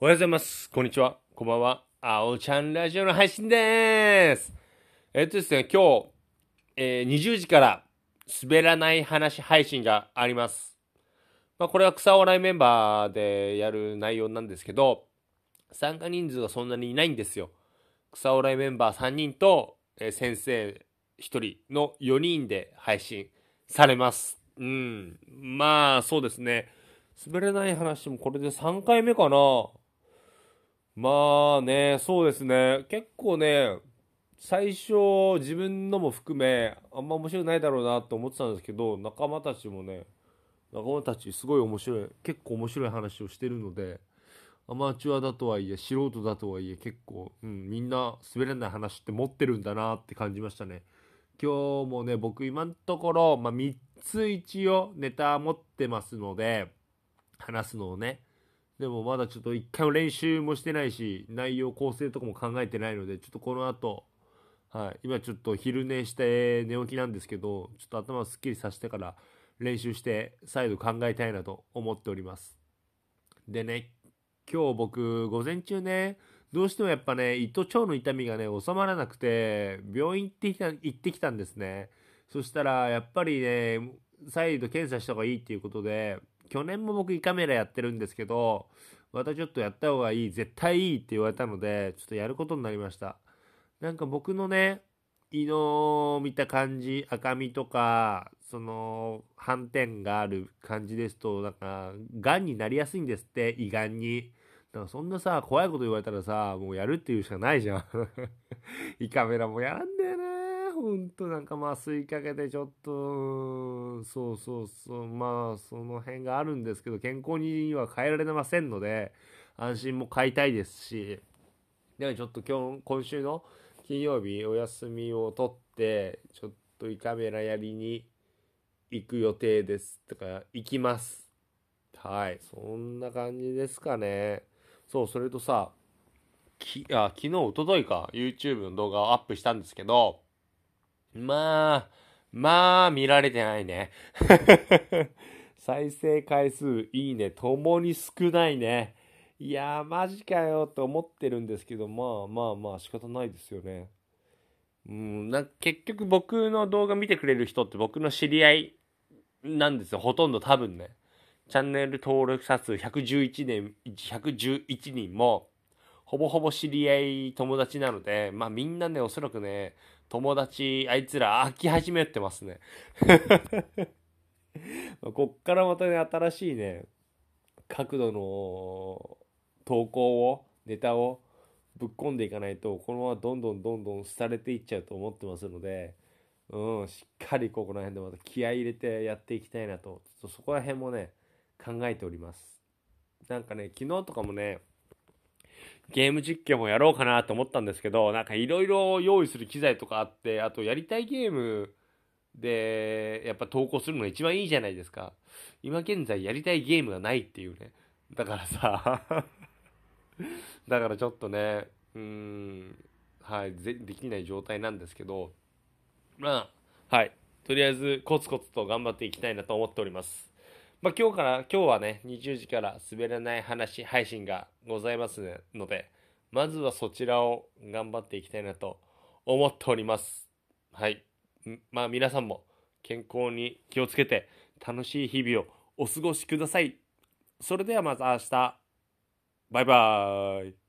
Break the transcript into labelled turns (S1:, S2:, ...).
S1: おはようございます。こんにちは。こんばんは。あおちゃんラジオの配信です。えっとですね、今日、えー20時から滑らない話配信があります。まあ、これは草笑いメンバーでやる内容なんですけど、参加人数がそんなにいないんですよ。草笑いメンバー3人と、えー先生1人の4人で配信されます。うん。まあ、そうですね。滑らない話もこれで3回目かな。まあね、そうですね。結構ね、最初自分のも含め、あんま面白くないだろうなと思ってたんですけど、仲間たちもね、仲間たちすごい面白い、結構面白い話をしてるので、アマチュアだとはいえ、素人だとはいえ、結構、うん、みんな滑らない話って持ってるんだなって感じましたね。今日もね、僕今のところ、まあ、3つ一応ネタ持ってますので、話すのをね。でもまだちょっと一回も練習もしてないし、内容構成とかも考えてないので、ちょっとこの後、はい、今ちょっと昼寝して寝起きなんですけど、ちょっと頭をすっきりさせてから練習して再度考えたいなと思っております。でね、今日僕午前中ね、どうしてもやっぱね、胃と腸の痛みがね、収まらなくて、病院行ってきた、行ってきたんですね。そしたら、やっぱりね、再度検査した方がいいっていうことで、去年も僕胃カメラやってるんですけど、またちょっとやった方がいい、絶対いいって言われたので、ちょっとやることになりました。なんか僕のね、胃の見た感じ、赤みとか、その、斑点がある感じですと、なんか、癌になりやすいんですって、胃がんに。だからそんなさ、怖いこと言われたらさ、もうやるっていうしかないじゃん。胃カメラもやらんだよな。ほんとなんか麻酔かけてちょっと、そうそうそう、まあ、その辺があるんですけど、健康には変えられませんので、安心も買いたいですし、ではちょっと今日、今週の金曜日お休みを取って、ちょっと胃カメラやりに行く予定です。とか、行きます。はい。そんな感じですかね。そう、それとさ、きあ昨日、一昨日か、YouTube の動画をアップしたんですけど、まあ、まあ、見られてないね。再生回数、いいね、ともに少ないね。いやー、マジかよと思ってるんですけど、まあまあまあ、仕方ないですよね。うん、な結局僕の動画見てくれる人って僕の知り合いなんですよ。ほとんど多分ね。チャンネル登録者数111年、111人も、ほぼほぼ知り合い友達なので、まあみんなね、おそらくね、友達、あいつら飽き始めてますね。こっからまたね、新しいね、角度の投稿を、ネタをぶっ込んでいかないと、このままどんどんどんどん廃れていっちゃうと思ってますので、うん、しっかりここら辺でまた気合い入れてやっていきたいなと、ちょっとそこら辺もね、考えております。なんかね、昨日とかもね、ゲーム実況もやろうかなと思ったんですけど、なんかいろいろ用意する機材とかあって、あとやりたいゲームで、やっぱ投稿するのが一番いいじゃないですか。今現在やりたいゲームがないっていうね。だからさ、だからちょっとね、うん、はい、できない状態なんですけど、まあ、はい。とりあえず、コツコツと頑張っていきたいなと思っております。まあ、今日から、今日はね、20時から滑らない話配信がございますので、まずはそちらを頑張っていきたいなと思っております。はい。まあ、皆さんも健康に気をつけて、楽しい日々をお過ごしください。それではまた明日。バイバーイ。